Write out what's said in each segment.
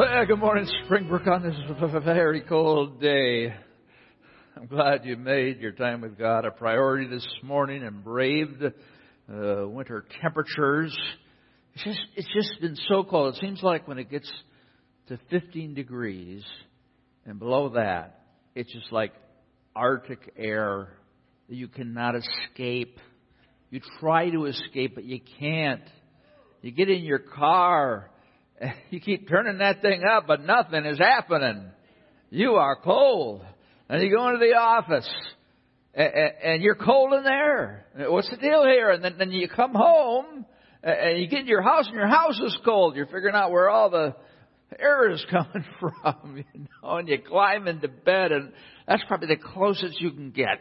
Well, good morning, Springbrook, on this very cold day. I'm glad you made your time with God a priority this morning and braved uh, winter temperatures. It's just, it's just been so cold. It seems like when it gets to 15 degrees and below that, it's just like Arctic air that you cannot escape. You try to escape, but you can't. You get in your car, you keep turning that thing up, but nothing is happening. You are cold. And you go into the office, and you're cold in there. What's the deal here? And then, then you come home, and you get in your house, and your house is cold. You're figuring out where all the air is coming from, you know, and you climb into bed, and that's probably the closest you can get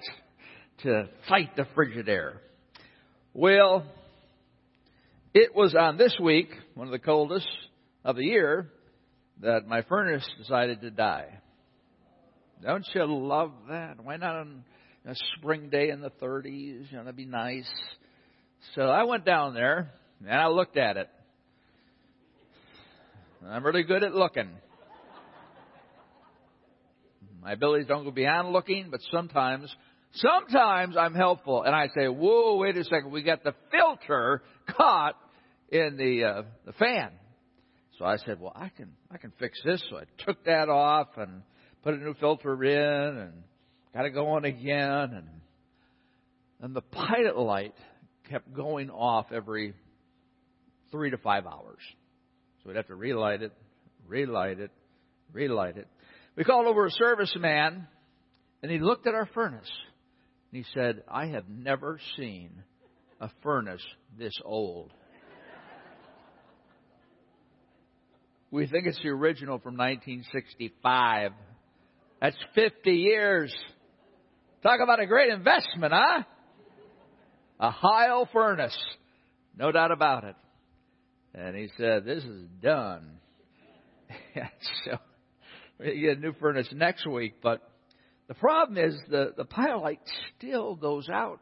to fight the frigid air. Well, it was on this week, one of the coldest of the year, that my furnace decided to die. Don't you love that? Why not on a spring day in the 30s? You know, that'd be nice. So I went down there and I looked at it. I'm really good at looking. My abilities don't go beyond looking, but sometimes, sometimes I'm helpful. And I say, whoa, wait a second. We got the filter caught in the, uh, the fan. So I said, well, I can, I can fix this. So I took that off and put a new filter in and got it going again. And, and the pilot light kept going off every three to five hours. So we'd have to relight it, relight it, relight it. We called over a serviceman, and he looked at our furnace. And he said, I have never seen a furnace this old. We think it's the original from 1965. That's 50 years. Talk about a great investment, huh? A Heil furnace. No doubt about it. And he said, This is done. so we get a new furnace next week, but the problem is the, the pilot still goes out.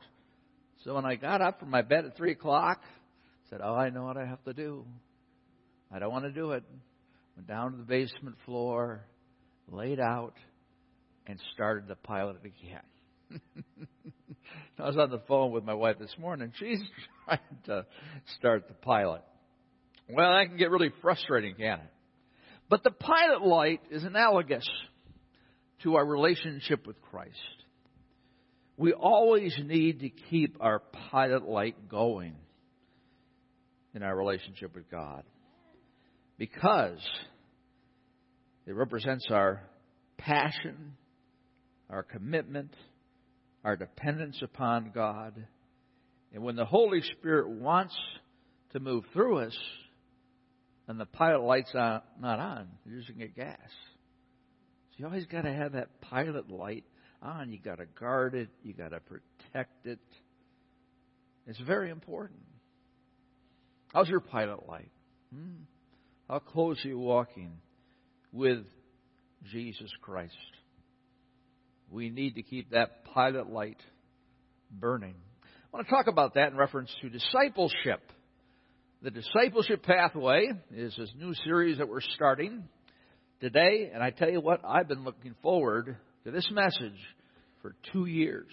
So when I got up from my bed at three o'clock, I said, Oh, I know what I have to do. I don't want to do it. Went down to the basement floor, laid out, and started the pilot again. I was on the phone with my wife this morning. She's trying to start the pilot. Well, that can get really frustrating, can it? But the pilot light is analogous to our relationship with Christ. We always need to keep our pilot light going in our relationship with God because it represents our passion our commitment, our dependence upon God. And when the Holy Spirit wants to move through us, and the pilot light's not on, you're using a gas. So you always got to have that pilot light on. You got to guard it. You got to protect it. It's very important. How's your pilot light? Hmm? How close are you walking with Jesus Christ? we need to keep that pilot light burning. I want to talk about that in reference to discipleship. The discipleship pathway is this new series that we're starting today, and I tell you what, I've been looking forward to this message for two years.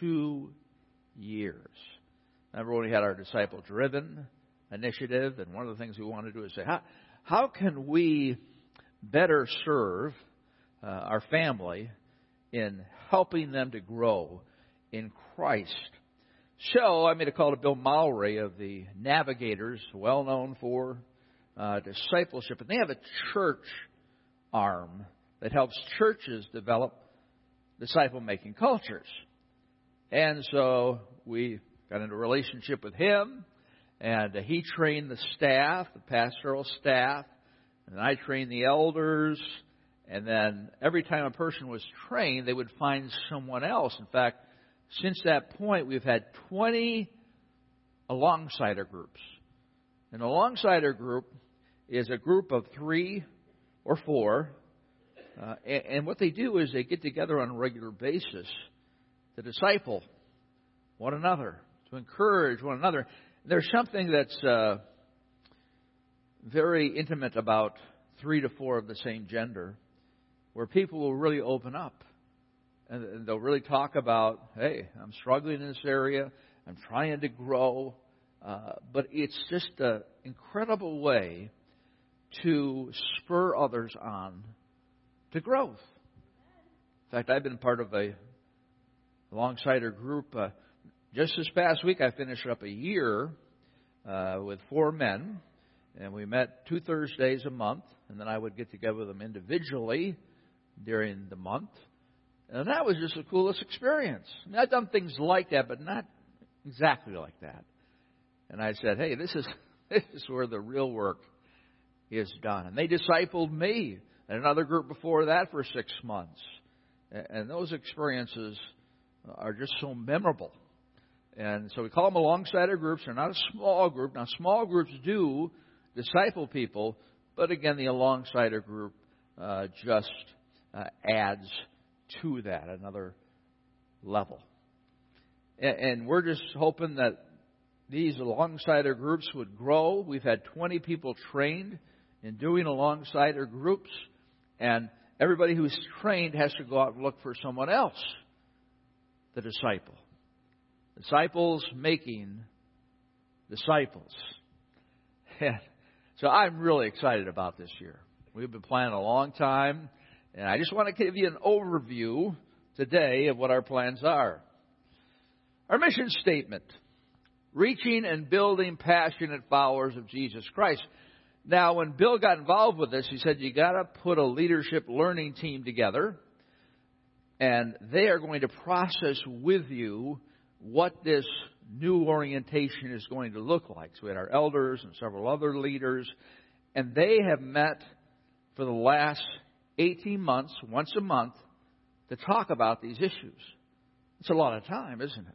Two years. Remember when we had our disciple driven initiative, and one of the things we want to do is say, how, how can we better serve uh, our family in helping them to grow in Christ. So I made a call to Bill Mowry of the Navigators, well known for uh, discipleship, and they have a church arm that helps churches develop disciple making cultures. And so we got into a relationship with him, and he trained the staff, the pastoral staff, and I trained the elders and then every time a person was trained, they would find someone else. In fact, since that point, we've had 20 alongsider groups. An alongsider group is a group of three or four. Uh, and, and what they do is they get together on a regular basis to disciple one another, to encourage one another. There's something that's uh, very intimate about three to four of the same gender, where people will really open up. And they'll really talk about, hey, I'm struggling in this area, I'm trying to grow. Uh, but it's just an incredible way to spur others on to growth. In fact, I've been part of a alongsider group. Uh, just this past week, I finished up a year uh, with four men, and we met two Thursdays a month, and then I would get together with them individually during the month. And that was just the coolest experience. I mean, I've done things like that, but not exactly like that. And I said, hey, this is, this is where the real work is done. And they discipled me and another group before that for six months. And those experiences are just so memorable. And so we call them alongsider groups. They're not a small group. Now, small groups do disciple people, but again, the alongsider group uh, just uh, adds to that another level. And, and we're just hoping that these alongsider groups would grow. We've had 20 people trained in doing alongsider groups, and everybody who's trained has to go out and look for someone else, the disciple. Disciples making disciples. so I'm really excited about this year. We've been planning a long time, and I just want to give you an overview today of what our plans are. Our mission statement reaching and building passionate followers of Jesus Christ. Now, when Bill got involved with this, he said, You got to put a leadership learning team together, and they are going to process with you what this new orientation is going to look like. So we had our elders and several other leaders, and they have met for the last 18 months, once a month, to talk about these issues. It's a lot of time, isn't it?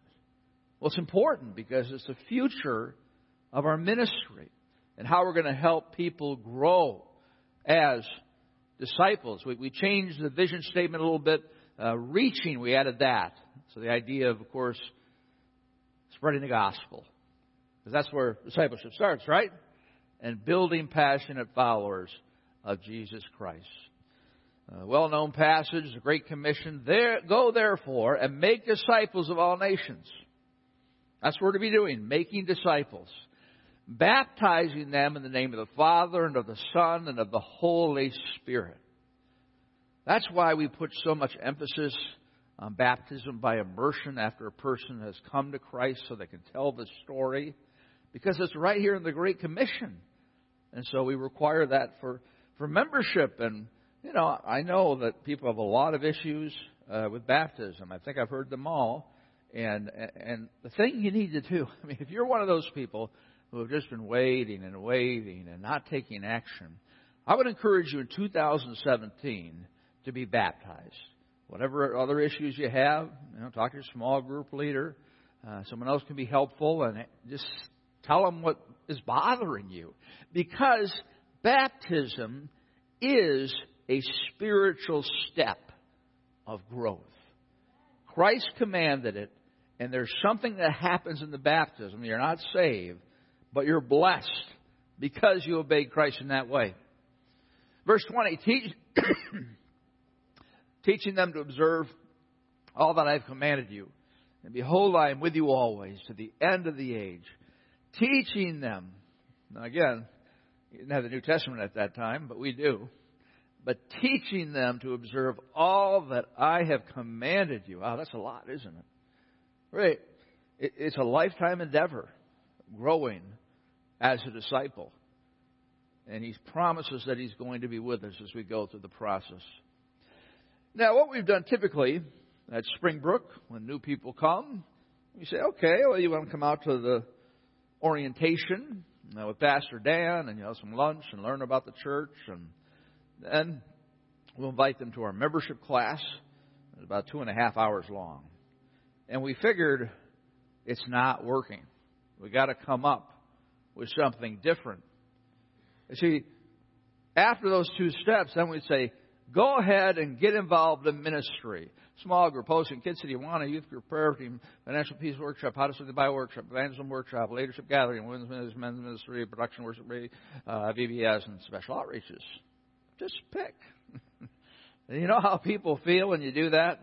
Well, it's important because it's the future of our ministry and how we're going to help people grow as disciples. We, we changed the vision statement a little bit. Uh, reaching, we added that. So the idea of, of course, spreading the gospel. Because that's where discipleship starts, right? And building passionate followers of Jesus Christ. Uh, well known passage, the Great Commission. There, go therefore and make disciples of all nations. That's what we're to be doing, making disciples. Baptizing them in the name of the Father and of the Son and of the Holy Spirit. That's why we put so much emphasis on baptism by immersion after a person has come to Christ so they can tell the story. Because it's right here in the Great Commission. And so we require that for, for membership. And, you know, I know that people have a lot of issues uh, with baptism. I think I've heard them all. And and the thing you need to do, I mean, if you're one of those people who have just been waiting and waiting and not taking action, I would encourage you in 2017 to be baptized. Whatever other issues you have, you know, talk to your small group leader. Uh, someone else can be helpful, and just tell them what is bothering you, because baptism is a spiritual step of growth. Christ commanded it and there's something that happens in the baptism. You're not saved, but you're blessed because you obeyed Christ in that way. Verse 20, teach, teaching them to observe all that I've commanded you. And behold, I am with you always to the end of the age, teaching them. Now, again, you didn't have the New Testament at that time, but we do. But teaching them to observe all that I have commanded you. Wow, that's a lot, isn't it? Right. It's a lifetime endeavor growing as a disciple. And he promises that he's going to be with us as we go through the process. Now, what we've done typically at Springbrook, when new people come, we say, okay, well, you want to come out to the orientation uh, with Pastor Dan and you know some lunch and learn about the church, and then we'll invite them to our membership class. It's about two and a half hours long and we figured it's not working. We got to come up with something different. You see, after those two steps, then we say, go ahead and get involved in ministry. Small group, hosting, Kid City, Awana, youth group, prayer team, financial peace workshop, how to study the Bible workshop, evangelism workshop, leadership gathering, women's ministry, men's ministry, production worship, uh, VBS, and special outreaches. just pick. you know how people feel when you do that?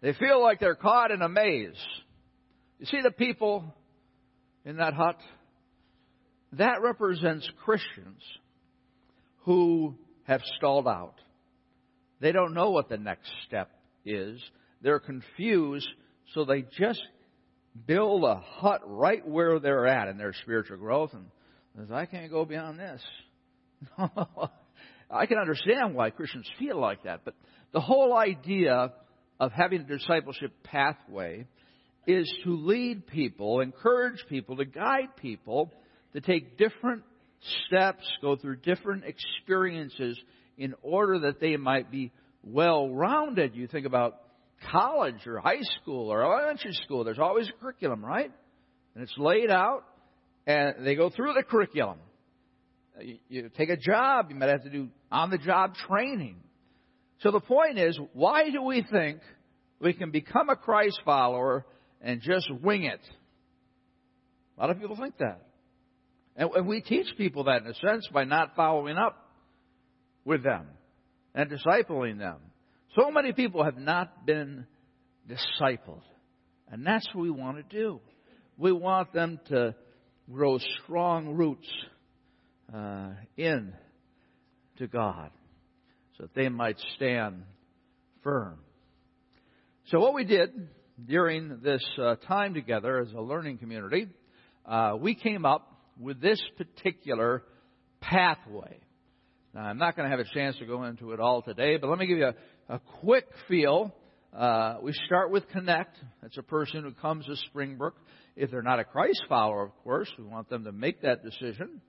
They feel like they're caught in a maze. You see the people in that hut? That represents Christians who have stalled out. They don't know what the next step is. They're confused, so they just build a hut right where they're at in their spiritual growth and says, I can't go beyond this. I can understand why Christians feel like that, but the whole idea of having a discipleship pathway is to lead people, encourage people, to guide people to take different steps, go through different experiences in order that they might be well rounded. You think about college or high school or elementary school, there's always a curriculum, right? And it's laid out, and they go through the curriculum. Uh, you, you take a job, you might have to do on the job training. So the point is, why do we think we can become a Christ follower and just wing it? A lot of people think that. And we teach people that in a sense by not following up with them and discipling them. So many people have not been discipled. And that's what we want to do. We want them to grow strong roots uh, in to God so that they might stand firm. So, what we did during this uh, time together as a learning community, uh, we came up with this particular pathway. Now, I'm not going to have a chance to go into it all today, but let me give you a, a quick feel. Uh, we start with Connect. That's a person who comes to Springbrook. If they're not a Christ follower, of course, we want them to make that decision.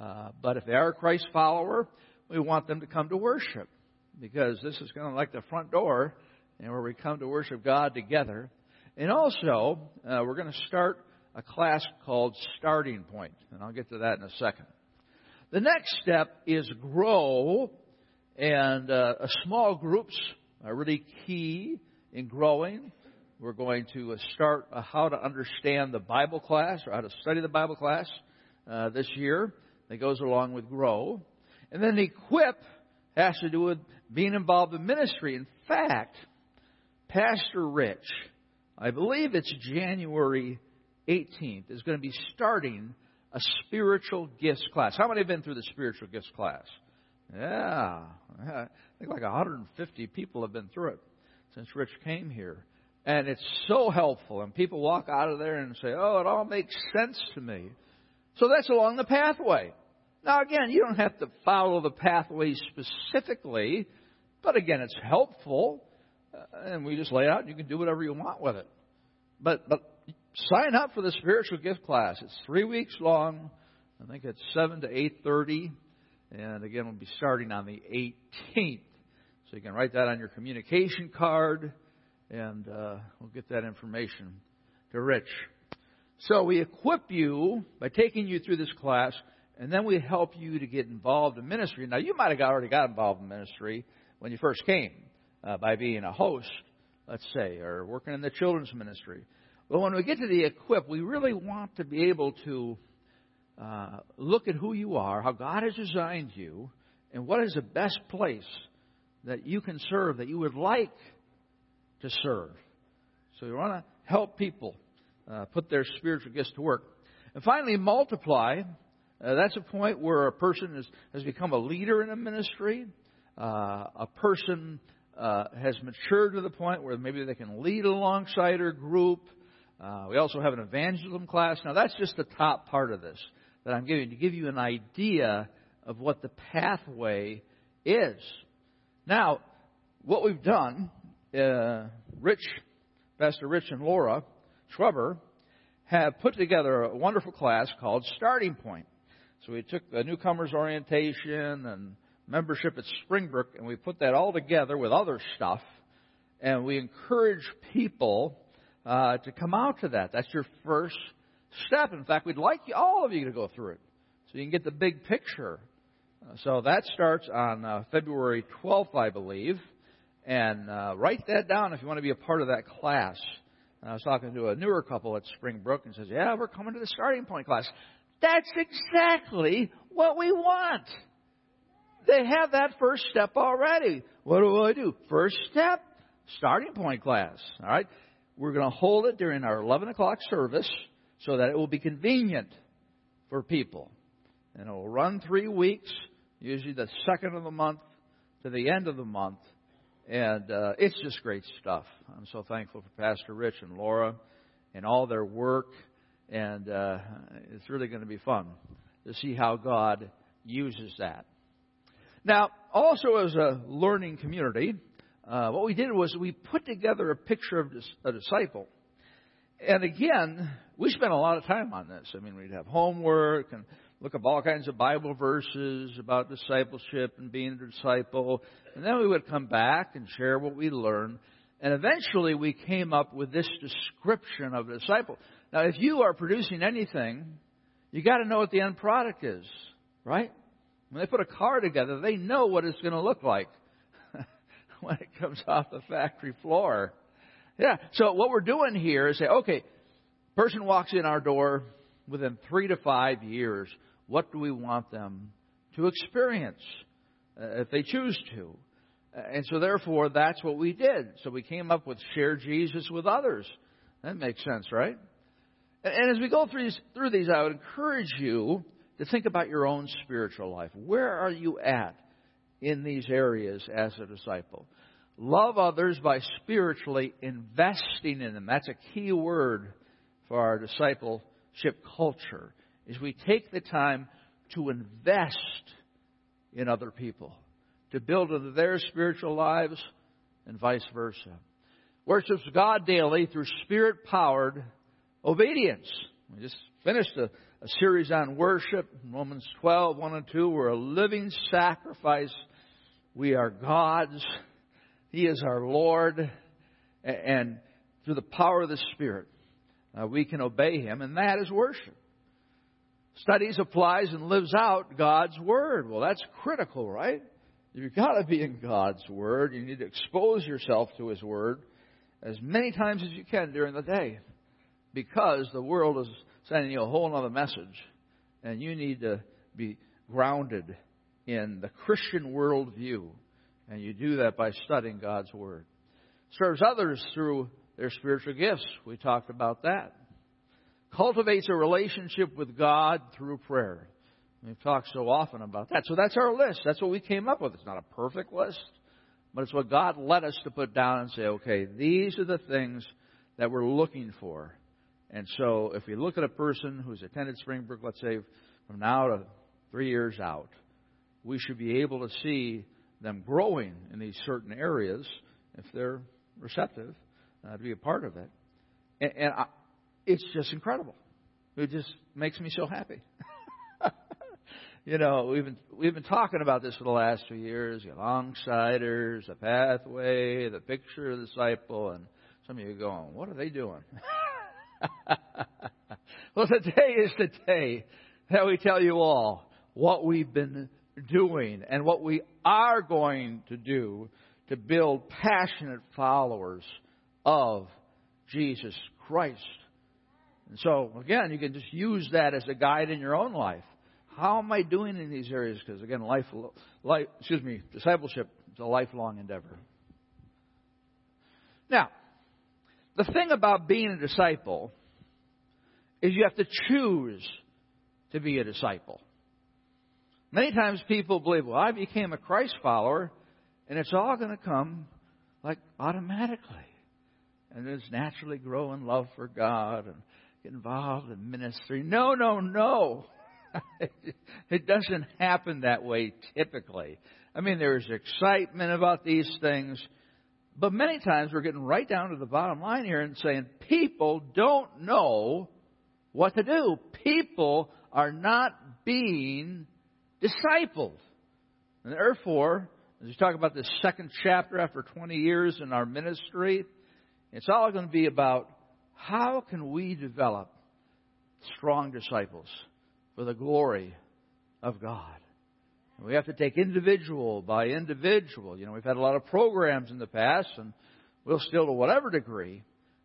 Uh, but if they are a Christ follower, we want them to come to worship because this is kind of like the front door and where we come to worship God together. And also, uh, we're going to start a class called Starting Point, and I'll get to that in a second. The next step is grow, and uh, small groups are really key in growing. We're going to uh, start uh, how to understand the Bible class or how to study the Bible class uh, this year that goes along with grow. And then equip has to do with being involved in ministry. In fact, Pastor Rich, I believe it's January 18th, is going to be starting a spiritual gifts class. How many have been through the spiritual gifts class? Yeah, I think like 150 people have been through it since Rich came here. And it's so helpful. And people walk out of there and say, oh, it all makes sense to me. So that's along the pathway. Now, again, you don't have to follow the pathway specifically, but again, it's helpful. Uh, and we just lay out, you can do whatever you want with it. But, but sign up for the spiritual gift class. It's three weeks long. I think it's seven to eight thirty, and again, we'll be starting on the 18th. So you can write that on your communication card, and uh, we'll get that information to Rich. So we equip you by taking you through this class, and then we help you to get involved in ministry. Now, you might have already got involved in ministry when you first came uh, by being a host, let's say, or working in the children's ministry. But when we get to the equip, we really want to be able to uh, look at who you are, how God has designed you, and what is the best place that you can serve, that you would like to serve. So we want to help people uh, put their spiritual gifts to work. And finally, multiply. Uh, that's a point where a person is, has become a leader in a ministry. Uh, a person uh, has matured to the point where maybe they can lead alongsider group. Uh, we also have an evangelism class. Now, that's just the top part of this that I'm giving to give you an idea of what the pathway is. Now, what we've done, uh, Rich, Pastor Rich and Laura Schweber have put together a wonderful class called Starting Point. So we took the newcomers orientation and membership at Springbrook and we put that all together with other stuff and we encourage people uh, to come out to that. That's your first step. In fact, we'd like you, all of you to go through it so you can get the big picture. Uh, so that starts on uh, February 12th, I believe. And uh, write that down if you want to be a part of that class. And I was talking to a newer couple at Springbrook and says, "Yeah, we're coming to the starting point class." That's exactly what we want. They have that first step already. What do I do? First step, starting point class. All right? We're going to hold it during our 11 o'clock service so that it will be convenient for people. And it will run three weeks, usually the second of the month to the end of the month. And uh, it's just great stuff. I'm so thankful for Pastor Rich and Laura and all their work. And uh, it's really going to be fun to see how God uses that. Now, also as a learning community, uh, what we did was we put together a picture of a disciple. And again, we spent a lot of time on this. I mean, we'd have homework and look up all kinds of Bible verses about discipleship and being a disciple. And then we would come back and share what we learned. And eventually we came up with this description of a disciple. Now, if you are producing anything, you got to know what the end product is, right? When they put a car together, they know what it's going to look like when it comes off the factory floor. Yeah. So what we're doing here is say, okay, person walks in our door within three to five years. What do we want them to experience uh, if they choose to? And so therefore, that's what we did. So we came up with share Jesus with others. That makes sense, right? And as we go through these, through these, I would encourage you to think about your own spiritual life. Where are you at in these areas as a disciple? Love others by spiritually investing in them. That's a key word for our discipleship culture. Is we take the time to invest in other people, to build their spiritual lives, and vice versa. Worships God daily through spirit powered obedience. We just finished a, a, series on worship, Romans 12, 1 and 2. We're a living sacrifice. We are God's. He is our Lord, and through the power of the Spirit, uh, we can obey Him, and that is worship. Studies, applies, and lives out God's Word. Well, that's critical, right? You've got to be in God's Word. You need to expose yourself to His Word as many times as you can during the day because the world is sending you a whole other message, and you need to be grounded in the Christian worldview and you do that by studying God's Word. Serves others through their spiritual gifts. We talked about that. Cultivates a relationship with God through prayer. We've talked so often about that. So that's our list. That's what we came up with. It's not a perfect list, but it's what God led us to put down and say, okay, these are the things that we're looking for. And so if we look at a person who's attended Springbrook, let's say from now to three years out, we should be able to see them growing in these certain areas if they're receptive uh, to be a part of it. And, and I, it's just incredible. It just makes me so happy. you know, we've been we've been talking about this for the last few years. The alongsiders, the pathway, the picture of the disciple, and some of you going, "What are they doing?" well, today is the day that we tell you all what we've been doing and what we are going to do to build passionate followers of Jesus Christ. And so, again, you can just use that as a guide in your own life. How am I doing in these areas? Because again, life, life, excuse me, discipleship is a lifelong endeavor. Now, the thing about being a disciple is you have to choose to be a disciple. Many times people believe, well, I became a Christ follower, and it's all going to come like automatically. And just naturally grow in love for God and get involved in ministry. No, no, no. it doesn't happen that way typically. I mean, there's excitement about these things, but many times we're getting right down to the bottom line here and saying people don't know what to do. People are not being disciples. And therefore, as we talk about this second chapter after 20 years in our ministry, it's all going to be about how can we develop strong disciples for the glory of God. And we have to take individual by individual. You know, we've had a lot of programs in the past, and we'll still to whatever degree.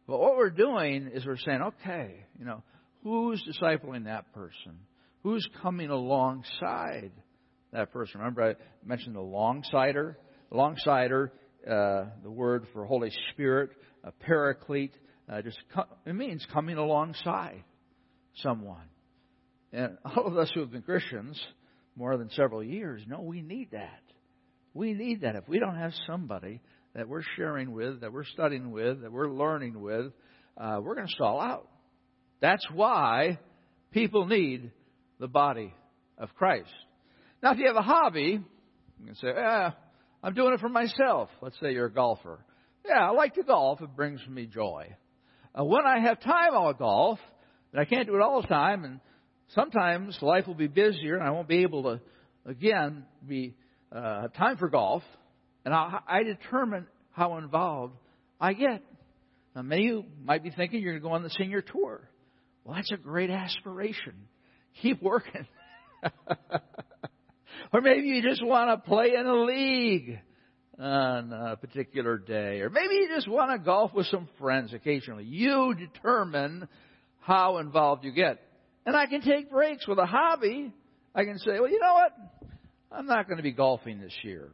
But what we're doing is we're saying, okay, you know, who's discipling that person? Who's coming alongside that person. Remember, I mentioned the long-sider. Long-sider, uh, the word for Holy Spirit, a paraclete, uh, just co- it means coming alongside someone. And all of us who have been Christians more than several years know we need that. We need that. If we don't have somebody that we're sharing with, that we're studying with, that we're learning with, uh, we're going to stall out. That's why people need the body of Christ. Now, if you have a hobby, you can say, "Yeah, I'm doing it for myself." Let's say you're a golfer. Yeah, I like to golf. It brings me joy. Uh, when I have time, I'll golf, but I can't do it all the time, and sometimes life will be busier, and I won't be able to, again, be uh, time for golf. And I, I determine how involved I get. Now, many of you might be thinking you're going to go on the senior tour. Well, that's a great aspiration. Keep working. or maybe you just want to play in a league on a particular day. Or maybe you just want to golf with some friends occasionally. You determine how involved you get. And I can take breaks with a hobby. I can say, well, you know what? I'm not going to be golfing this year.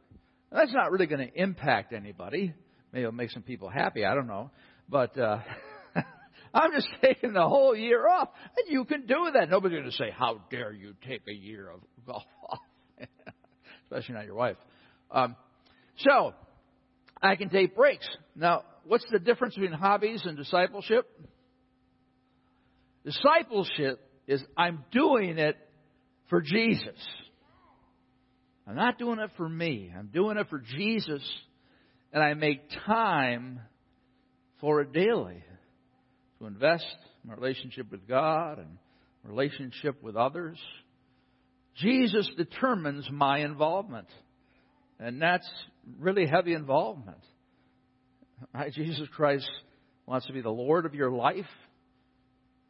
That's not really going to impact anybody. Maybe it'll make some people happy. I don't know. But uh, I'm just taking the whole year off. And you can do that. Nobody's going to say, how dare you take a year of golf off. Especially not your wife. Um, so, I can take breaks. Now, what's the difference between hobbies and discipleship? Discipleship is I'm doing it for Jesus. I'm not doing it for me. I'm doing it for Jesus, and I make time for it daily to invest in relationship with God and relationship with others. Jesus determines my involvement, and that's really heavy involvement. Jesus Christ wants to be the Lord of your life.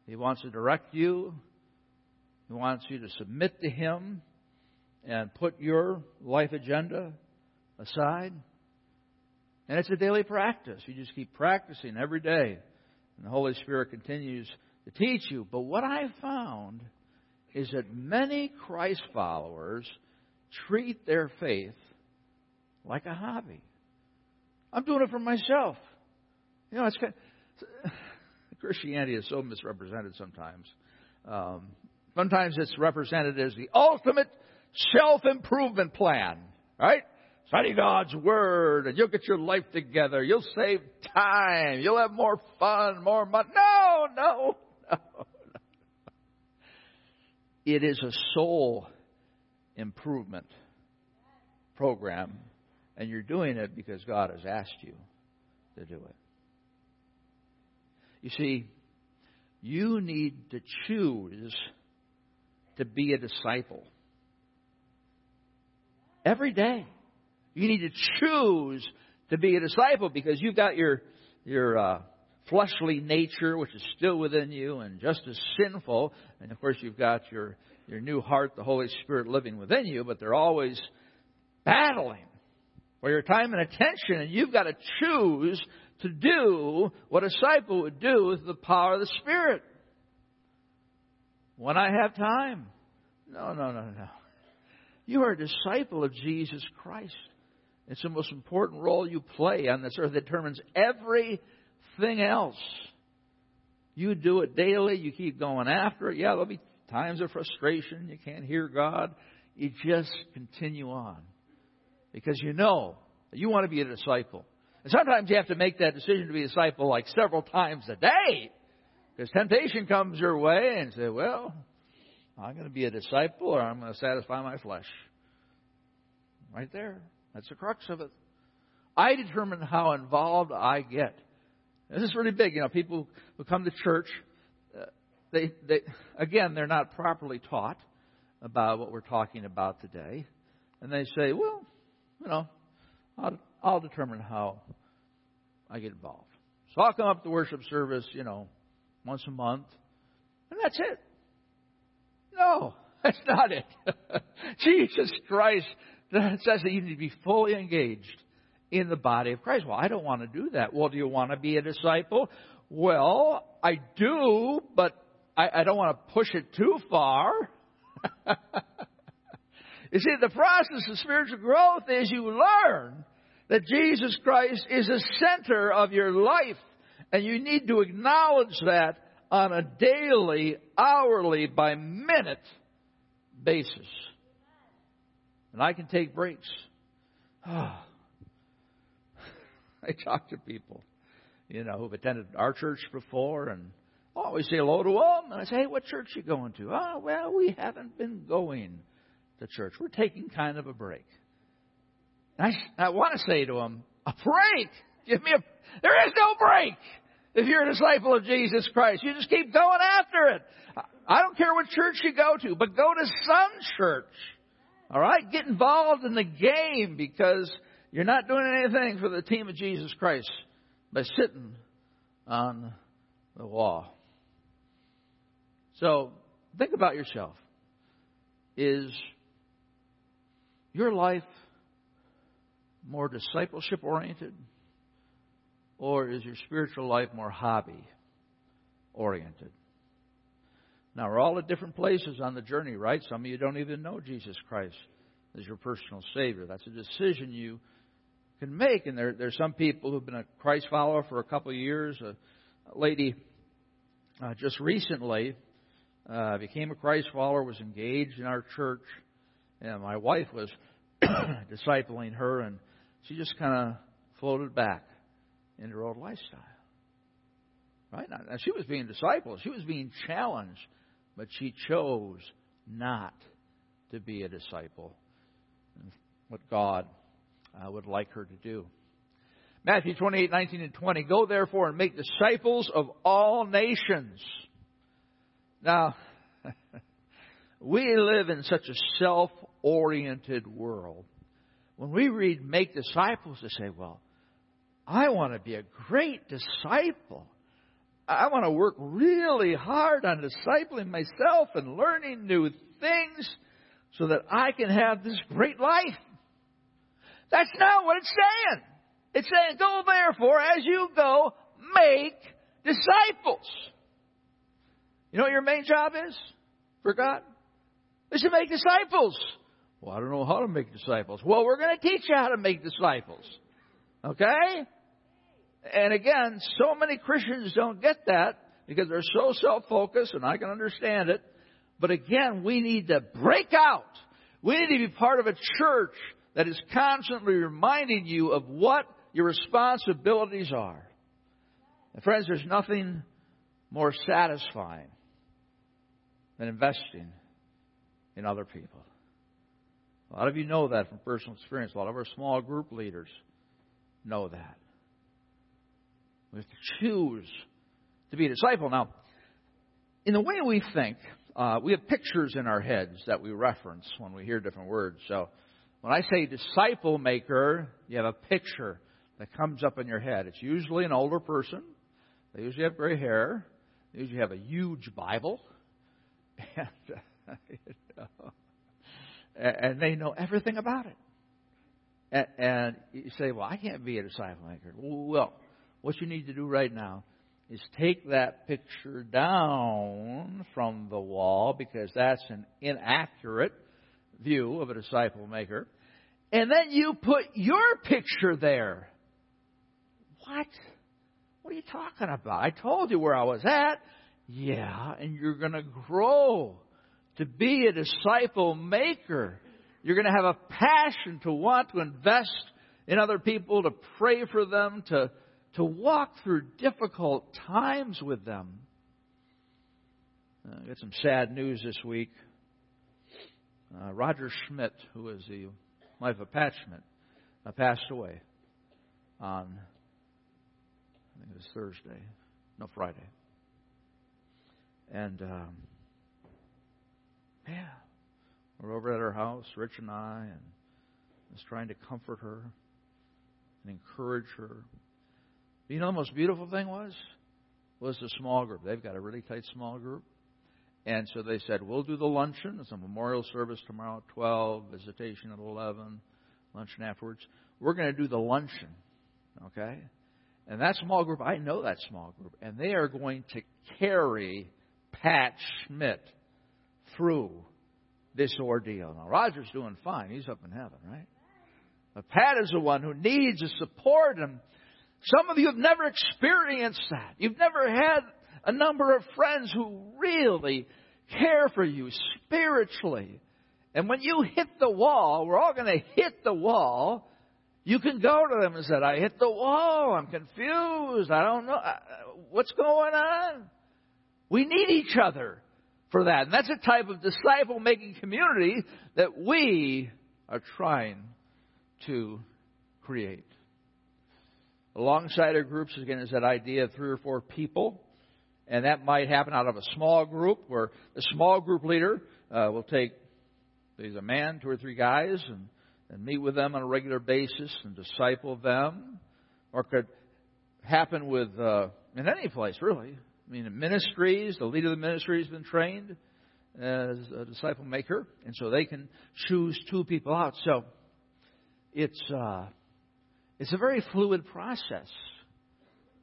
He wants to direct you. He wants you to submit to Him and put your life agenda aside. And it's a daily practice. You just keep practicing every day. And the Holy Spirit continues to teach you. But what I've found is that many Christ followers treat their faith like a hobby. I'm doing it for myself. You know, it's kind of, Christianity is so misrepresented sometimes. Um, sometimes it's represented as the ultimate self improvement plan, right? Study God's Word and you'll get your life together. You'll save time. You'll have more fun, more money. No, no, no. It is a soul improvement program, and you're doing it because God has asked you to do it. You see, you need to choose to be a disciple. Every day. You need to choose to be a disciple because you've got your, your uh, fleshly nature, which is still within you and just as sinful. And of course, you've got your, your new heart, the Holy Spirit living within you, but they're always battling for your time and attention. And you've got to choose to do what a disciple would do with the power of the Spirit. When I have time. No, no, no, no. You are a disciple of Jesus Christ. It's the most important role you play on this earth. It determines everything else. You do it daily. You keep going after it. Yeah, there'll be times of frustration. You can't hear God. You just continue on. Because you know you want to be a disciple. And sometimes you have to make that decision to be a disciple like several times a day. Because temptation comes your way and say, well, I'm going to be a disciple or I'm going to satisfy my flesh. Right there. That's the crux of it. I determine how involved I get. This is really big. You know, people who come to church, uh, they, they, again, they're not properly taught about what we're talking about today. And they say, well, you know, I'll, I'll determine how I get involved. So I'll come up to worship service, you know, once a month, and that's it. No, that's not it. Jesus Christ says that you need to be fully engaged in the body of Christ. Well, I don't want to do that. Well, do you want to be a disciple? Well, I do, but I, I don't want to push it too far. You see, the process of spiritual growth is you learn that Jesus Christ is the center of your life. And you need to acknowledge that on a daily, hourly, by minute basis. And I can take breaks. I talk to people, you know, who've attended our church before and I always say hello to them. And I say, hey, what church you going to? Oh, well, we haven't been going to church. We're taking kind of a break. I, I want to say to them, a break? Give me a, there is no break if you're a disciple of Jesus Christ. You just keep going after it. I don't care what church you go to, but go to some church. All right? Get involved in the game because you're not doing anything for the team of Jesus Christ by sitting on the wall. So, think about yourself. Is your life more discipleship oriented? Or is your spiritual life more hobby oriented? Now, we're all at different places on the journey, right? Some of you don't even know Jesus Christ as your personal Savior. That's a decision you can make. And there, are some people who've been a Christ follower for a couple of years. A, a lady uh, just recently uh, became a Christ follower, was engaged in our church, and my wife was discipling her, and she just kind of floated back into her old lifestyle. Right? Now, she was being discipled. She was being challenged, but she chose not to be a disciple. What God uh, would like her to do. Matthew 28, 19 and 20. Go therefore and make disciples of all nations. Now, we live in such a self oriented world. When we read make disciples, they say, well, I want to be a great disciple. I want to work really hard on discipling myself and learning new things so that I can have this great life. That's not what it's saying. It's saying, go therefore, as you go, make disciples. You know what your main job is for God? Is to make disciples. Well, I don't know how to make disciples. Well, we're going to teach you how to make disciples. Okay? And again, so many Christians don't get that because they're so self-focused, and I can understand it. But again, we need to break out. We need to be part of a church that is constantly reminding you of what your responsibilities are. And friends, there's nothing more satisfying than investing in other people. A lot of you know that from personal experience. A lot of our small group leaders know that. We have to choose to be a disciple. Now, in the way we think, uh, we have pictures in our heads that we reference when we hear different words. So, when I say disciple maker, you have a picture that comes up in your head. It's usually an older person. They usually have gray hair. They usually have a huge Bible. And, uh, you know, and they know everything about it. And you say, well, I can't be a disciple maker. Well, what you need to do right now is take that picture down from the wall because that's an inaccurate view of a disciple maker. And then you put your picture there. What? What are you talking about? I told you where I was at. Yeah, and you're going to grow to be a disciple maker. You're going to have a passion to want to invest in other people, to pray for them, to, to walk through difficult times with them. Uh, I got some sad news this week. Uh, Roger Schmidt, who is the wife of Pat Schmidt, uh, passed away on, I think it was Thursday, no, Friday. And, um, yeah. We're over at her house, Rich and I, and was trying to comfort her and encourage her. You know the most beautiful thing was? Was the small group. They've got a really tight small group. And so they said, we'll do the luncheon. It's a memorial service tomorrow at 12, visitation at 11, luncheon afterwards. We're going to do the luncheon. Okay? And that small group, I know that small group. And they are going to carry Pat Schmidt through this ordeal. Now, Roger's doing fine. He's up in heaven, right? But Pat is the one who needs the support. And some of you have never experienced that. You've never had a number of friends who really care for you spiritually. And when you hit the wall, we're all going to hit the wall. You can go to them and say, I hit the wall. I'm confused. I don't know. What's going on? We need each other for that. And that's a type of disciple making community that we are trying to create. Alongsider groups, again, is that idea of three or four people. And that might happen out of a small group where the small group leader uh, will take, he's a man, two or three guys, and, and meet with them on a regular basis and disciple them. Or could happen with, uh, in any place, really. I mean, in ministries, the leader of the ministry has been trained as a disciple maker, and so they can choose two people out. So it's uh, it's a very fluid process,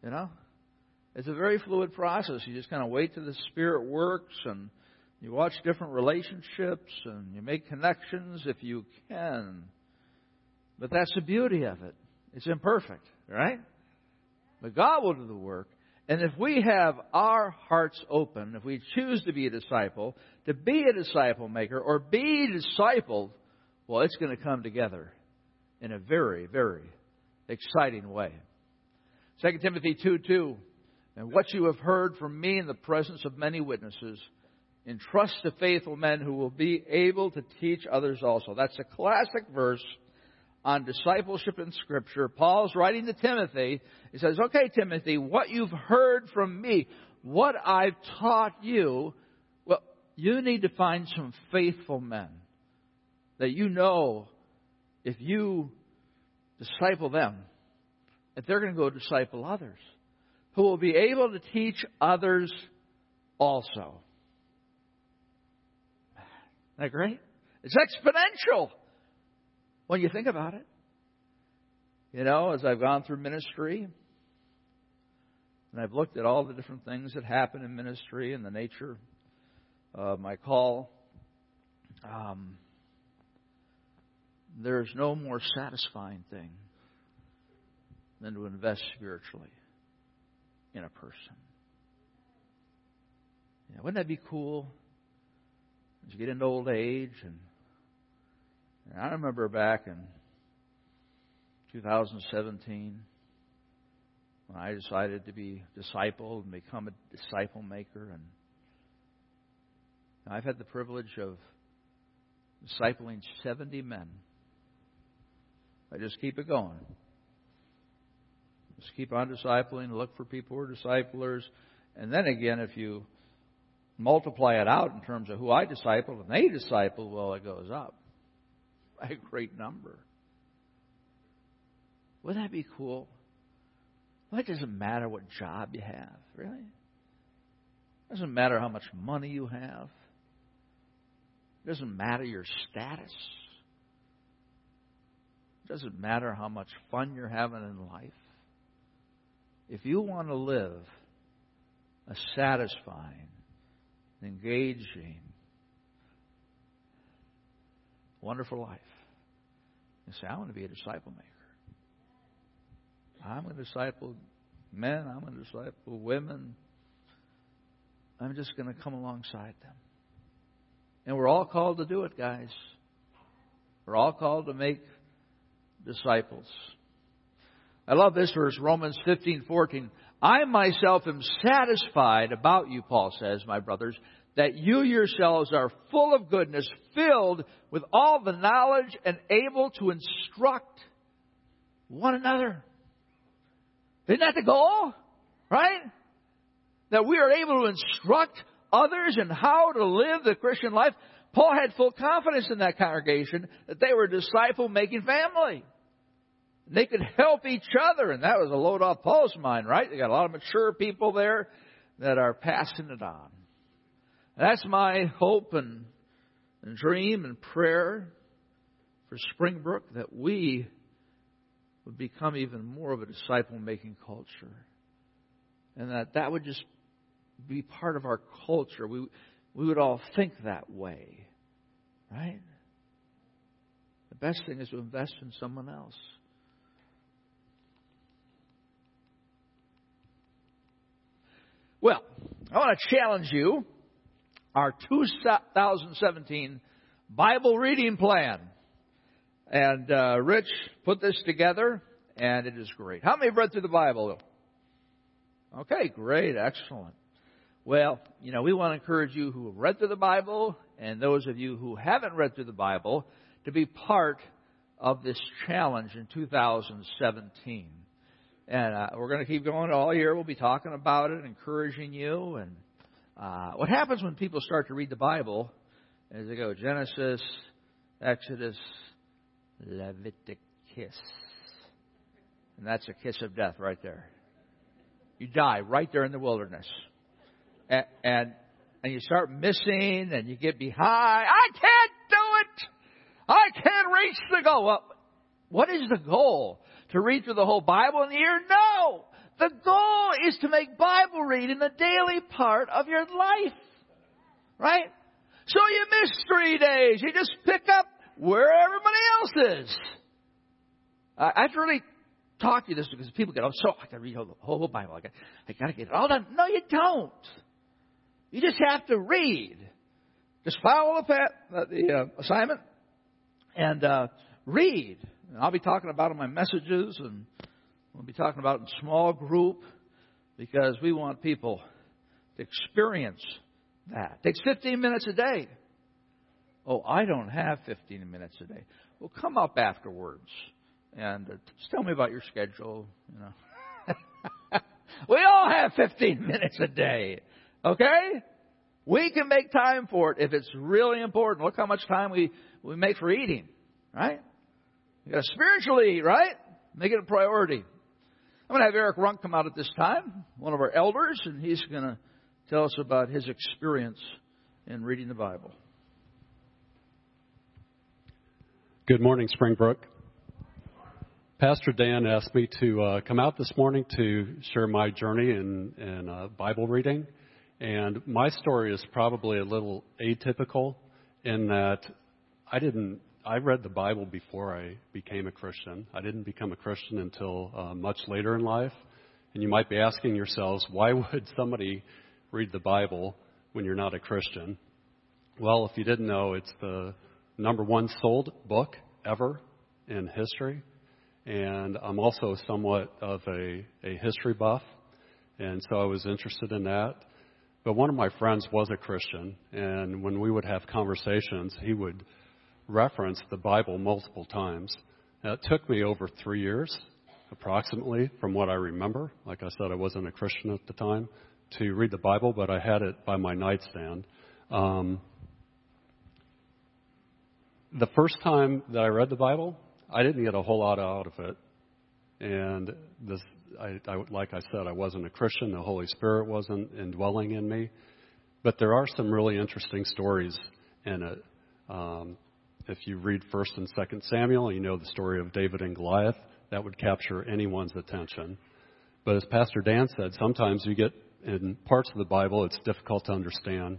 you know. It's a very fluid process. You just kind of wait till the Spirit works, and you watch different relationships, and you make connections if you can. But that's the beauty of it. It's imperfect, right? But God will do the work. And if we have our hearts open, if we choose to be a disciple, to be a disciple maker, or be discipled, well, it's going to come together in a very, very exciting way. 2 Timothy 2 2. And what you have heard from me in the presence of many witnesses, entrust to faithful men who will be able to teach others also. That's a classic verse on discipleship in Scripture. Paul's writing to Timothy. He says, Okay, Timothy, what you've heard from me, what I've taught you, well, you need to find some faithful men that you know if you disciple them, that they're going to go disciple others who will be able to teach others also. Isn't that great? It's exponential when you think about it. You know, as I've gone through ministry, and I've looked at all the different things that happen in ministry and the nature of my call, um, there's no more satisfying thing than to invest spiritually in a person. Wouldn't that be cool? As you get into old age and and I remember back in 2017 when I decided to be discipled and become a disciple maker. And I've had the privilege of discipling 70 men. I just keep it going. Just keep on discipling, look for people who are disciplers. And then again, if you multiply it out in terms of who I disciple and they disciple, well, it goes up by a great number. Wouldn't that be cool? Well, it doesn't matter what job you have, really. It doesn't matter how much money you have. It doesn't matter your status. It doesn't matter how much fun you're having in life. If you want to live a satisfying, engaging, wonderful life. You say, I want to be a disciple maker. I'm going to disciple men. I'm going to disciple women. I'm just going to come alongside them. And we're all called to do it, guys. We're all called to make disciples. I love this verse, Romans 15, 14. I myself am satisfied about you, Paul says, my brothers, that you yourselves are full of goodness, filled with all the knowledge and able to instruct one another. Isn't that the goal? Right? That we are able to instruct others in how to live the Christian life. Paul had full confidence in that congregation that they were a disciple making family. They could help each other, and that was a load off Paul's mind, right? They got a lot of mature people there that are passing it on. That's my hope and, and dream and prayer for Springbrook that we would become even more of a disciple making culture. And that that would just be part of our culture. We, we would all think that way. Right? The best thing is to invest in someone else. Well, I want to challenge you. Our 2017 Bible reading plan. And uh, Rich put this together, and it is great. How many have read through the Bible? Okay, great, excellent. Well, you know, we want to encourage you who have read through the Bible and those of you who haven't read through the Bible to be part of this challenge in 2017. And uh, we're going to keep going all year. We'll be talking about it, encouraging you. And uh, what happens when people start to read the Bible is they go Genesis, Exodus, Leviticus. And that's a kiss of death right there. You die right there in the wilderness. And, and, and you start missing and you get behind. I can't do it! I can't reach the goal. Well, what is the goal? To read through the whole Bible in a year? No! The goal is to make Bible reading the daily part of your life. Right? So you miss three days. You just pick up where everybody else is. I have to really talk to you this because people get, oh, so I got to read the whole Bible. I got, I got to get it all done. No, you don't. You just have to read. Just follow the, the uh, assignment and uh, read. And I'll be talking about in my messages, and we'll be talking about in small group because we want people to experience that. It takes 15 minutes a day. Oh, I don't have 15 minutes a day. Well, come up afterwards and uh, just tell me about your schedule. You know, we all have 15 minutes a day. Okay, we can make time for it if it's really important. Look how much time we we make for eating, right? You got to spiritually eat, right? Make it a priority. I'm going to have Eric Runk come out at this time, one of our elders, and he's going to tell us about his experience in reading the Bible. Good morning, Springbrook. Pastor Dan asked me to uh, come out this morning to share my journey in, in uh, Bible reading. And my story is probably a little atypical in that I didn't, I read the Bible before I became a Christian. I didn't become a Christian until uh, much later in life. And you might be asking yourselves, why would somebody read the Bible when you're not a Christian? Well, if you didn't know, it's the number one sold book ever in history. And I'm also somewhat of a, a history buff. And so I was interested in that. But one of my friends was a Christian. And when we would have conversations, he would reference the Bible multiple times. Now, it took me over three years, approximately, from what I remember. Like I said, I wasn't a Christian at the time to read the Bible, but I had it by my nightstand. Um, the first time that I read the Bible, I didn't get a whole lot out of it. And this, I, I, like I said, I wasn't a Christian. The Holy Spirit wasn't indwelling in me. But there are some really interesting stories in it. Um, if you read First and Second Samuel, you know the story of David and Goliath. That would capture anyone's attention. But as Pastor Dan said, sometimes you get in parts of the Bible, it's difficult to understand.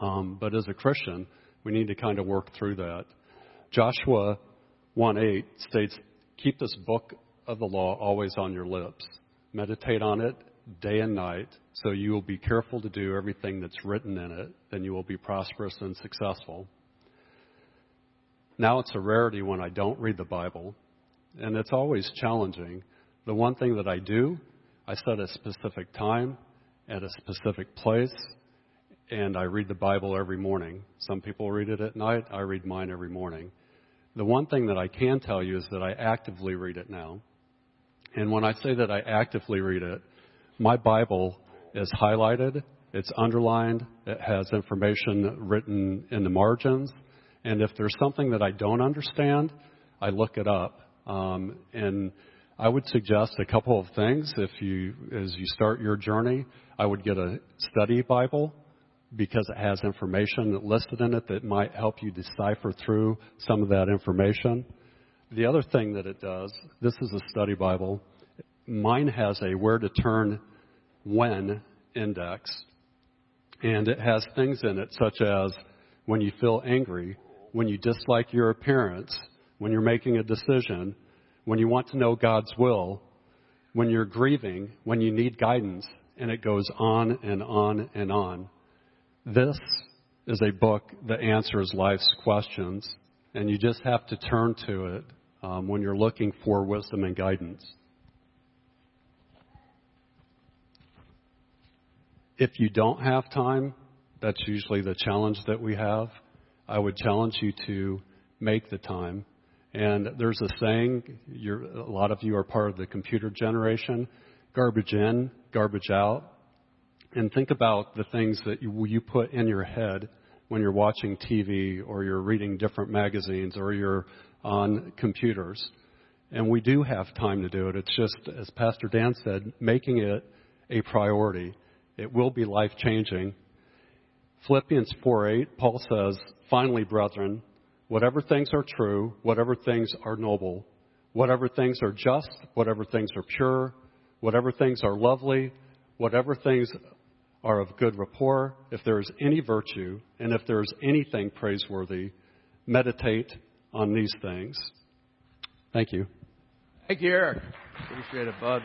Um, but as a Christian, we need to kind of work through that. Joshua 1:8 states, "Keep this book of the law always on your lips. Meditate on it day and night, so you will be careful to do everything that's written in it. Then you will be prosperous and successful." Now it's a rarity when I don't read the Bible, and it's always challenging. The one thing that I do I set a specific time at a specific place, and I read the Bible every morning. Some people read it at night. I read mine every morning. The one thing that I can tell you is that I actively read it now. And when I say that I actively read it, my Bible is highlighted, it's underlined, it has information written in the margins, and if there's something that I don't understand, I look it up. Um, and I would suggest a couple of things. If you, as you start your journey, I would get a study Bible because it has information listed in it that might help you decipher through some of that information. The other thing that it does, this is a study Bible. Mine has a where to turn when index. And it has things in it such as when you feel angry, when you dislike your appearance, when you're making a decision, when you want to know God's will, when you're grieving, when you need guidance, and it goes on and on and on. This is a book that answers life's questions, and you just have to turn to it um, when you're looking for wisdom and guidance. If you don't have time, that's usually the challenge that we have. I would challenge you to make the time. And there's a saying, a lot of you are part of the computer generation garbage in, garbage out. And think about the things that you, you put in your head when you're watching TV or you're reading different magazines or you're on computers. And we do have time to do it. It's just, as Pastor Dan said, making it a priority. It will be life changing. Philippians 4:8, Paul says, "Finally, brethren, whatever things are true, whatever things are noble, whatever things are just, whatever things are pure, whatever things are lovely, whatever things are of good rapport, if there is any virtue, and if there is anything praiseworthy, meditate on these things. Thank you. Thank you, Eric. Appreciate it, bud.